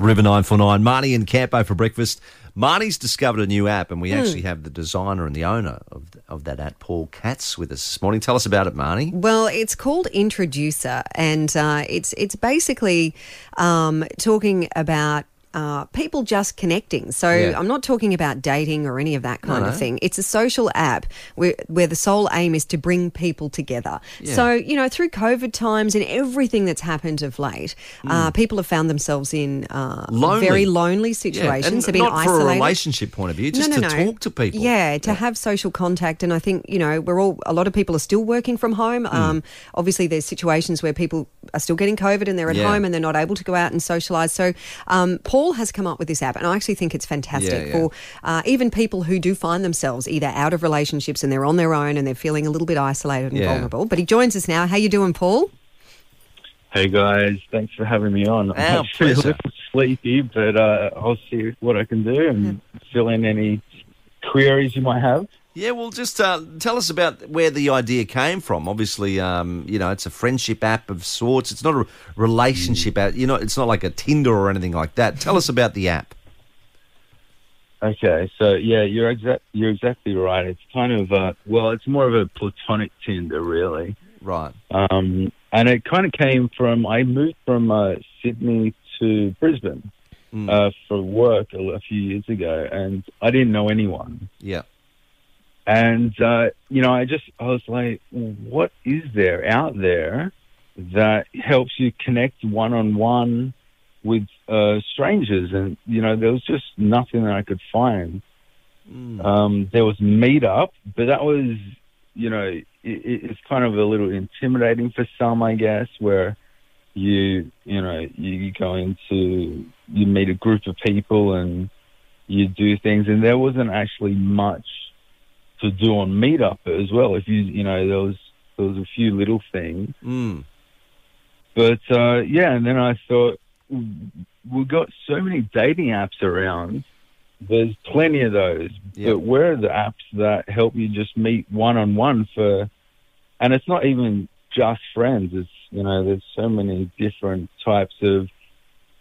River 949. Marnie and Campo for breakfast. Marnie's discovered a new app, and we Hmm. actually have the designer and the owner of, of that app, Paul Katz, with us this morning. Tell us about it, Marnie. Well, it's called Introjuicer, and uh, it's it's basically um, talking about. Uh, people just connecting. So Yeah. I'm not talking about dating or any of that kind No, of thing. It's a social app where, where the sole aim is to bring people together. Yeah. So, you know, through COVID times and everything that's happened of late, uh, people have found themselves in uh. Lonely. very lonely Yeah, situations. They've not isolated. for a relationship point of view, just to talk to people. Yeah, to have social contact. And I think, you know, we're all, a lot of people are still working from home. Hmm. Um, obviously, there's situations where people are still getting COVID and they're at Yeah. home and they're not able to go out and socialise. So, um, Paul has come up with this app, and I actually think it's fantastic Yeah, yeah. for uh, even people who do find themselves either out of relationships and they're on their own and they're feeling a little bit isolated and Yeah. vulnerable. But he joins us now. How you doing, Paul? Hey guys, thanks for having me on. Our I'm actually a pleasure. little sleepy, but uh, I'll see what I can do and fill in any queries you might have. Yeah, well, just uh, tell us about where the idea came from. Obviously, um, you know, it's a friendship app of sorts. It's not a relationship app. You know, it's not like a Tinder or anything like that. Tell us about the app. Okay, so yeah, you're exact. You're exactly right. It's kind of uh, well, it's more of a platonic Tinder, really. Right. Um, and it kind of came from I moved from uh, Sydney to Brisbane Mm. uh, for work a, a few years ago, and I didn't know anyone. Yeah. And, uh, you know, I just, I was like, what is there out there that helps you connect one on one with uh, strangers? And, you know, there was just nothing that I could find. Mm. Um, there was Meetup, but that was, you know, it, it's kind of a little intimidating for some, I guess, where you, you know, you go into, you meet a group of people and you do things. And there wasn't actually much to do on Meetup as well. If you, you know, there was, there was a few little things. Mm. But uh, yeah, and then I thought we've got so many dating apps around. There's plenty of those, Yep. but where are the apps that help you just meet one on one for? And it's not even just friends. It's you know, there's so many different types of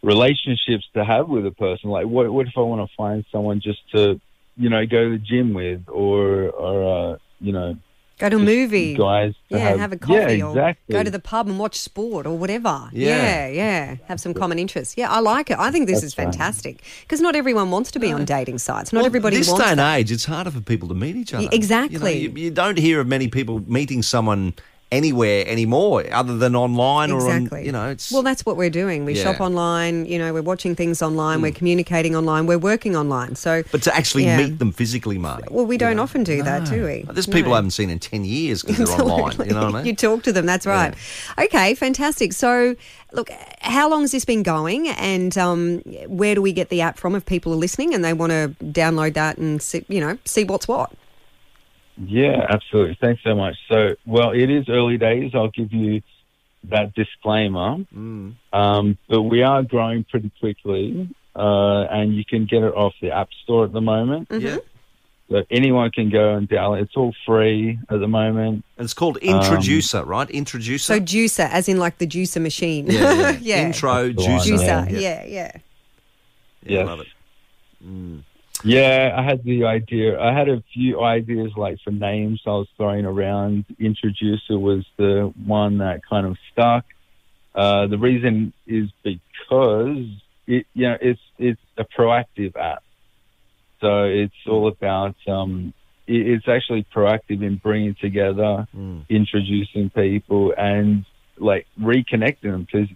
relationships to have with a person. Like, what what if I want to find someone just to, you know, go to the gym with, or or uh, you know, Go to a movie. guys Yeah, have, a coffee Yeah, or exactly. go to the pub and watch sport or whatever. Yeah. Yeah, yeah. Have some common interests. Yeah, I like it. I think this That's is fantastic because not everyone wants to be on dating sites. Not Well, everybody this wants day and that. age, it's harder for people to meet each other. Exactly. You, know, you, you don't hear of many people meeting someone anywhere anymore, other than online or on. Exactly. You know, it's well, that's what we're doing. We Yeah. shop online. You know, we're watching things online. We're communicating online. We're working online. So, but to actually Yeah. meet them physically, Marty. well, we don't know. often do that, do we? There's people No. I haven't seen in ten years because they're online. You know what I mean? you talk to them. That's right. Okay, fantastic. So, look, how long has this been going, and um, where do we get the app from if people are listening and they want to download that and see, you know see what's what? Yeah, absolutely. Thanks so much. So, well, it is early days. I'll give you that disclaimer. Mm. Um, but we are growing pretty quickly, uh, and you can get it off the App Store at the moment. Mm-hmm. Yeah. So anyone can go and download. It's all free at the moment. And it's called Introjuicer, right? Introjuicer. So juicer, as in like the juicer machine. yeah, yeah. yeah. Intro That's the one, juicer. Juicer. Yeah. Yeah, yeah. Yeah, I love it. Mm. Yeah, I had the idea. I had a few ideas like for names I was throwing around. Introjuicer was the one that kind of stuck. Uh, the reason is because it, you know, it's it's a proactive app. So it's all about um, it, it's actually proactive in bringing together, Mm. introducing people, and like reconnecting them. Because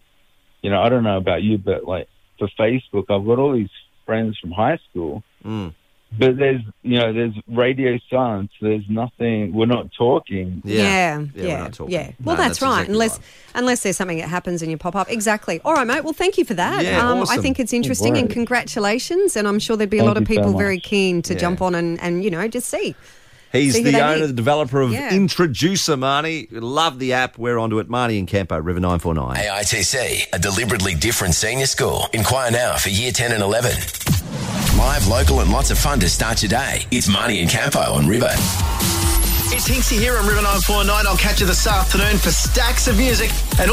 you know, I don't know about you, but like for Facebook, I've got all these friends from high school Mm. but there's you know there's radio silence there's nothing we're not talking Yeah. Yeah, Yeah, yeah, we're yeah. not talking. Well, No, that's, that's right. exactly unless right. unless there's something that happens and you pop up. Exactly. All right, mate. Well, thank you for that. Yeah, um, I think it's interesting and congratulations. And I'm sure there'd be a lot of you so people very keen to Yeah. jump on and, and you know just see. He's See the owner, the developer of Yeah. Introjuicer, Marnie. Love the app. We're onto it. Marnie and Campo, River 949. AITC, a deliberately different senior school. Inquire now for year 10 and 11. Live, local, and lots of fun to start your day. It's Marnie and Campo on River. It's Hinksy here on River 949. I'll catch you this afternoon for stacks of music and